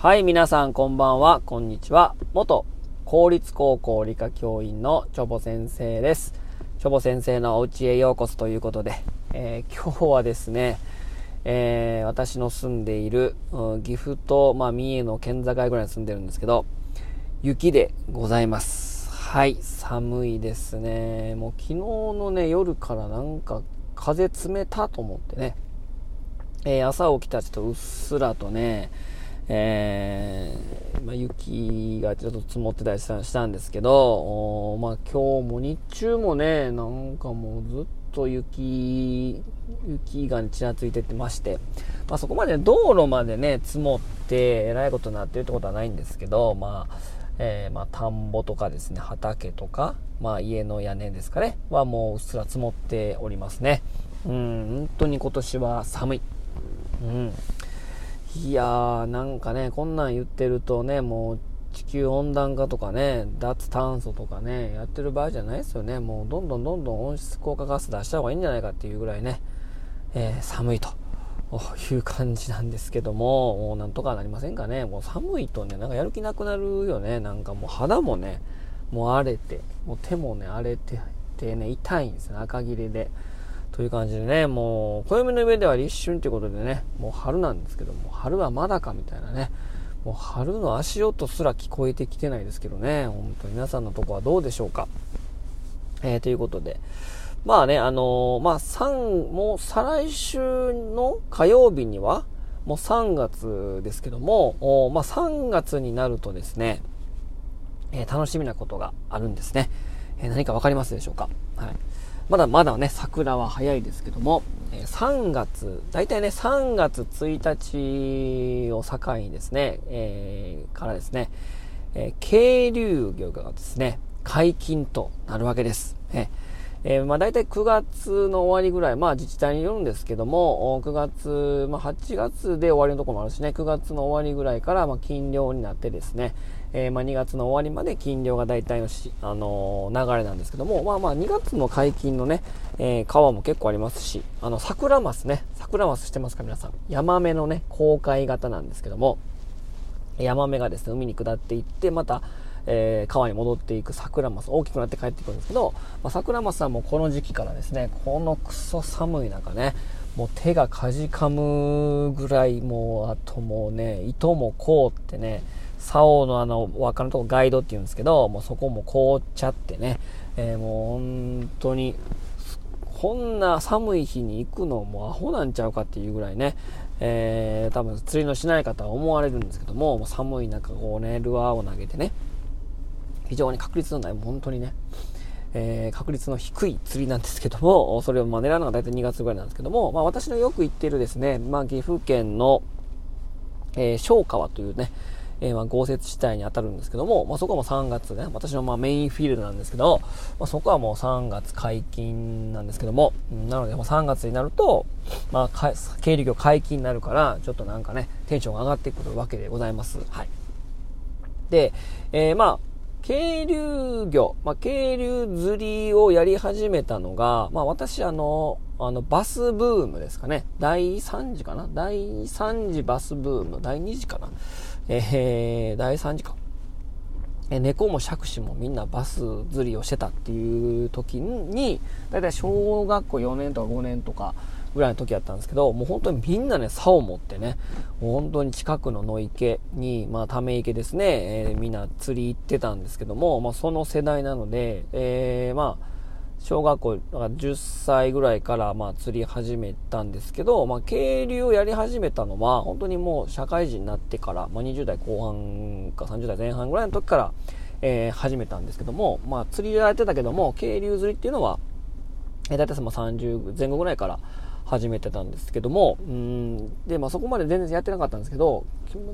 はい、皆さんこんばんは、こんにちは。元公立高校理科教員のチョボ先生です。チョボ先生のお家へようこそということで、えー、今日はですね、えー、私の住んでいる、うん、岐阜と、まあ、三重の県境ぐらいに住んでるんですけど、雪でございます。はい、寒いですね。もう昨日のね、夜からなんか風冷たと思ってね、えー、朝起きたちとうっすらとね、えー、まあ、雪がちょっと積もってたりしたんですけど、まあ、今日も日中もね、なんかもうずっと雪、雪がちらついてってまして、まあ、そこまで道路までね、積もってえらいことになってるってことはないんですけど、まあ、えー、まあ、田んぼとかですね、畑とか、まあ、家の屋根ですかね、はもううっすら積もっておりますね。うん、本当に今年は寒い。うん。いやー、なんかね、こんなん言ってるとね、もう地球温暖化とかね、脱炭素とかね、やってる場合じゃないですよね。もうどんどんどんどん温室効果ガス出した方がいいんじゃないかっていうぐらいね、えー、寒いという感じなんですけども、もうなんとかなりませんかね。もう寒いとね、なんかやる気なくなるよね。なんかもう肌もね、もう荒れて、もう手もね、荒れててね、痛いんですよ、赤切れで。という感じでね、もう、暦の上では立春ということでね、もう春なんですけども、春はまだかみたいなね、もう春の足音すら聞こえてきてないですけどね、本当皆さんのとこはどうでしょうか。えー、ということで、まあね、あのー、まあ3、もう再来週の火曜日には、もう3月ですけども、おまあ3月になるとですね、えー、楽しみなことがあるんですね。えー、何かわかりますでしょうか？はい。まだまだね、桜は早いですけども、え3月、大体ね、3月1日を境にですね、えー、からですね、えー、渓流魚がですね、解禁となるわけです。ええー、まあ大体9月の終わりぐらい、まあ自治体によるんですけども、9月、まあ8月で終わりのところもあるしね、9月の終わりぐらいから、まあ禁漁になってですね、えー、まあ、2月の終わりまで禁漁が大体のし、あのー、流れなんですけども、まあまあ2月の解禁のね、えー、川も結構ありますし、あの、桜マスね、桜マスしてますか皆さん。ヤマメのね、公開型なんですけども、ヤマメがですね、海に下っていって、また、えー、川に戻っていく桜マス、大きくなって帰ってくるんですけど、まあ、桜マスはもうこの時期からですね、このクソ寒い中ね、もう手がかじかむぐらい、もうあともうね、糸も凍ってね、竿のあの、輪っかのとこガイドって言うんですけど、もうそこも凍っちゃってね、えー、もう本当に、こんな寒い日に行くのもアホなんちゃうかっていうぐらいね、えー、多分釣りのしない方は思われるんですけども、もう寒い中こうね、ルアーを投げてね、非常に確率のない、本当にね、えー、確率の低い釣りなんですけども、それをまあ狙うのが大体2月ぐらいなんですけども、まあ私のよく行ってるですね、まあ岐阜県の、えー、小川というね、えー、まあ、豪雪地帯に当たるんですけども、まあ、そこはもう3月ね、私のまあメインフィールドなんですけど、まあ、そこはもう3月解禁なんですけども、なのでもう3月になると、まあ、経理業解禁になるから、ちょっとなんかね、テンションが上がってくるわけでございます。はい。で、えー、まあ、渓流魚、まあ、渓流釣りをやり始めたのが、まあ、私、あの、あの、バスブームですかね。第3次かな？第3次バスブーム、第2次かな？えー、第3次か。え猫も杓子もみんなバス釣りをしてたっていう時に、だいたい小学校4年とか5年とかぐらいの時やったんですけど、もう本当にみんなね、竿を持ってね、本当に近くの野池に、まあため池ですね、えー、みんな釣り行ってたんですけども、まあその世代なので、えー、まあ、小学校、10歳ぐらいからまあ釣り始めたんですけど、まあ、渓流をやり始めたのは、本当にもう社会人になってから、まあ、20代後半か30代前半ぐらいの時から、えー、始めたんですけども、まあ、釣りやってたけども、渓流釣りっていうのは、えー、大体その30前後ぐらいから始めてたんですけども、うん、で、まあ、そこまで全然やってなかったんですけど、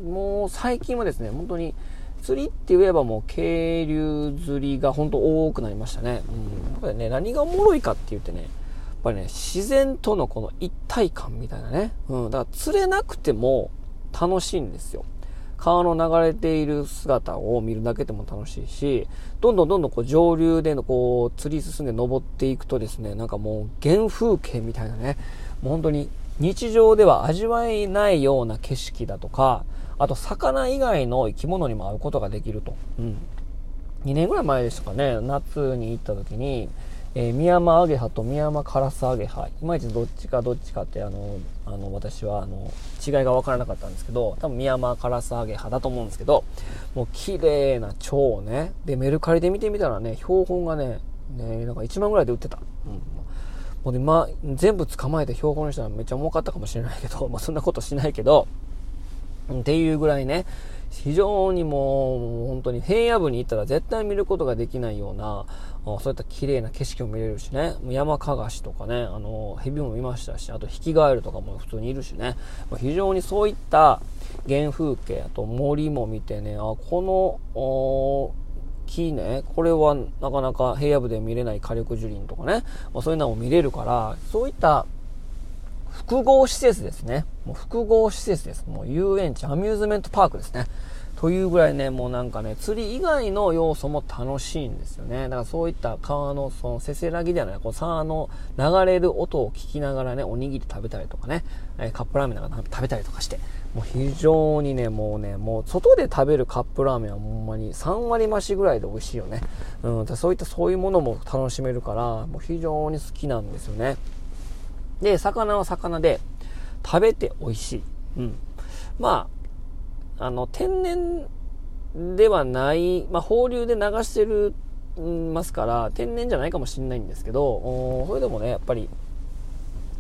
もう最近はですね、本当に、釣りって言えばもう渓流釣りが本当多くなりましたね。うん。やっぱりね、何がおもろいかって言ってね、やっぱりね、自然とのこの一体感みたいなね。うん。だから釣れなくても楽しいんですよ。川の流れている姿を見るだけでも楽しいし、どんどんどんどんこう上流でのこう釣り進んで登っていくとですね、なんかもう原風景みたいなね、もう本当に日常では味わえないような景色だとか、あと魚以外の生き物にも会うことができると。うん。2年ぐらい前でしたかね、夏に行った時に、えー、ミヤマアゲハとミヤマカラスアゲハ、いまいちどっちかどっちかって、あの、あの、私は、あの、違いが分からなかったんですけど、多分ミヤマカラスアゲハだと思うんですけど、もう綺麗な蝶をね。で、メルカリで見てみたらね、標本がね、ね、なんか1万ぐらいで売ってた。うん。もうで、まあ、全部捕まえて標本にしたらめっちゃ儲かったかもしれないけど、まあそんなことしないけど、っていうぐらいね、非常にもう本当に平野部に行ったら絶対見ることができないような、そういった綺麗な景色も見れるしね、山かがしとかね、あの、蛇も見ましたし、あとヒキガエルとかも普通にいるしね、非常にそういった原風景、あと森も見てね、あ、この、木ね、これはなかなか平野部で見れない火力樹林とかね、まあ、そういうのも見れるから、そういった複合施設ですね。もう複合施設です。もう遊園地、アミューズメントパークですね。というぐらいね、もうなんかね、釣り以外の要素も楽しいんですよね。だからそういった川のそのせせらぎではない、こう沢の流れる音を聞きながらね、おにぎり食べたりとかね、えカップラーメンなんか食べたりとかして、もう非常にね、もうね、もう外で食べるカップラーメンはほんまに3割増しぐらいで美味しいよね。うん、そういったそういうものも楽しめるから、もう非常に好きなんですよね。で、魚は魚で、食べて美味しい。うん。まあ、あの、天然ではない、まあ、放流で流してる、ますから、天然じゃないかもしれないんですけど、それでもね、やっぱり、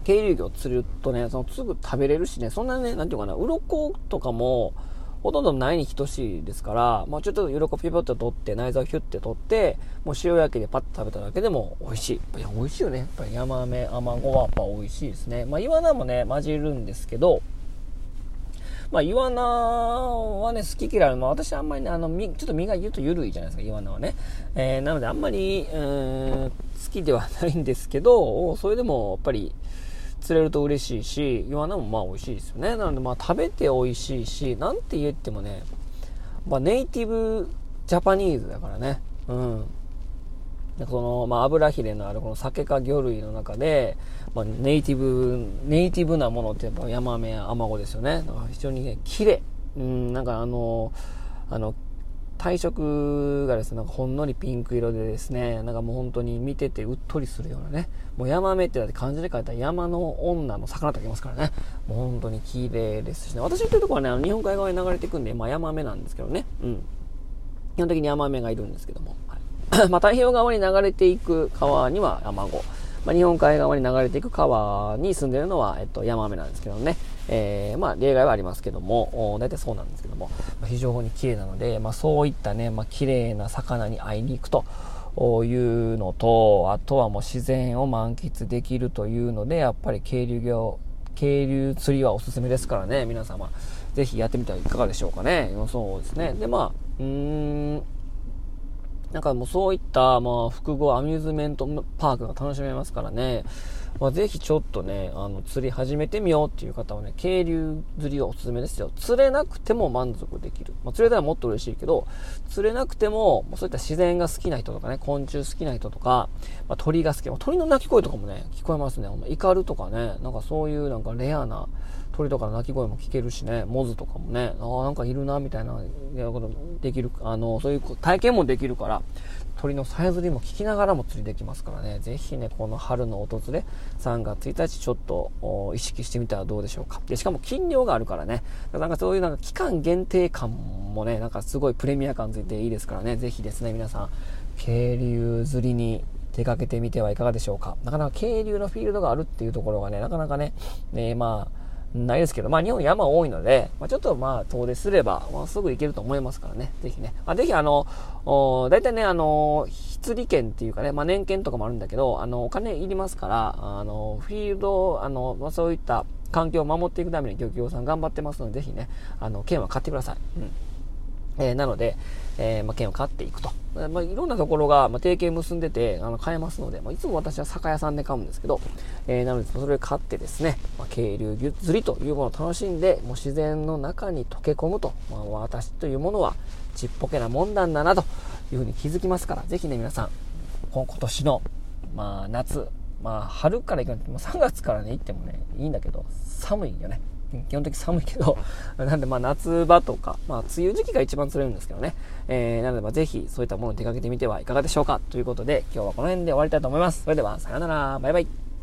渓流魚釣るとね、そのすぐ食べれるしね、そんなね、なんていうかな、鱗とかも、ほとんどないに等しいですから、まあ、ちょっと鱗ピポッと取って、内臓をヒュッて取って、もう塩焼きでパッと食べただけでも美味しい。いや、美味しいよね。やっぱりヤマメ、アマゴはやっぱ美味しいですね。まあ、イワナもね、混じるんですけど、まあ、イワナはね、好き嫌い。まあ、私あんまりね、あの、ちょっと身が言うと緩いじゃないですか、イワナはね。えー、なのであんまり、うん、好きではないんですけど、それでもやっぱり、釣れると嬉しいし、イワナもまあ美味しいですよね。なのでまあ食べて美味しいし、なんて言ってもね、まあネイティブジャパニーズだからね。うん。でこの、まあ、油ひれのあるこの酒か魚類の中で、まあ、ネイティブ、ネイティブなものってやっぱヤマメやアマゴですよね。だから非常にね、綺麗。うん、なんかあの、あの、体色がですね、なんかほんのりピンク色でですね、なんかもう本当に見ててうっとりするようなね、もうヤマメってだって漢字で書いたら山の女の魚と書きますからね、もう本当に綺麗ですしね、私言ってるところはね、あの日本海側に流れていくんで、まあヤマメなんですけどね、うん。基本的にヤマメがいるんですけども、はい、まあ太平洋側に流れていく川にはヤマゴ、まあ、日本海側に流れていく川に住んでるのは、えっと、ヤマメなんですけどね。えー、まあ、例外はありますけども、大体そうなんですけども、まあ、非常に綺麗なので、まあ、そういったね、まあ、綺麗な魚に会いに行くと。いうのと、あとはもう自然を満喫できるというので、やっぱり渓流業、渓流釣りはおすすめですからね、皆様、ぜひやってみてはいかがでしょうかね。そうですね。で、まあ、うーん、なんかもうそういった、まあ、複合アミューズメントパークが楽しめますからね、まあ、ぜひちょっとね、あの、釣り始めてみようっていう方はね、渓流釣りがおすすめですよ。釣れなくても満足できる。まあ、釣れたらもっと嬉しいけど、釣れなくても、そういった自然が好きな人とかね、昆虫好きな人とか、まあ、鳥が好き。鳥の鳴き声とかもね、聞こえますね。イカルとかね、なんかそういうなんかレアな、鳥とかの鳴き声も聞けるしね、モズとかもね、ああ、なんかいるな、みたいな、ことできる、あの、そういう体験もできるから、鳥のさえずりも聞きながらも釣りできますからね、ぜひね、この春の訪れ、3月1日ちょっと意識してみたらどうでしょうか。で、しかも金量があるからね、なんかそういうなんか期間限定感もね、なんかすごいプレミア感ついていいですからね、ぜひですね、皆さん、渓流釣りに出かけてみてはいかがでしょうか。なかなか渓流のフィールドがあるっていうところがね、なかなかね、ねまあ、ないですけど、まあ日本山多いので、まあ、ちょっとまあ遠出すれば、まあ、すぐ行けると思いますからね、ぜひね。まあ、ぜひあの、大体ね、あの、釣券っていうかね、まあ年券とかもあるんだけど、あの、お金いりますから、あの、フィールド、あの、まあ、そういった環境を守っていくために漁協さん頑張ってますので、ぜひね、あの、券は買ってください。うん。えー、なので、えー、まあ、券を買っていくと。まあ、いろんなところが、まあ、提携結んでて、あの、買えますので、まあ、いつも私は酒屋さんで買うんですけど、えー、なので、それを買ってですね、まあ、渓流釣りというものを楽しんで、もう自然の中に溶け込むと、まあ、私というものは、ちっぽけなもんなんだな、というふうに気づきますから、ぜひね、皆さん、今年の、まあ、夏、まあ、春から行くんで、もう3月からね、行ってもね、いいんだけど、寒いよね。基本的に寒いけど、なんでまあ夏場とか、まあ梅雨時期が一番釣れるんですけどね。えー、なのでまあぜひそういったものに出かけてみてはいかがでしょうかということで、今日はこの辺で終わりたいと思います。それでは、さようなら、バイバイ。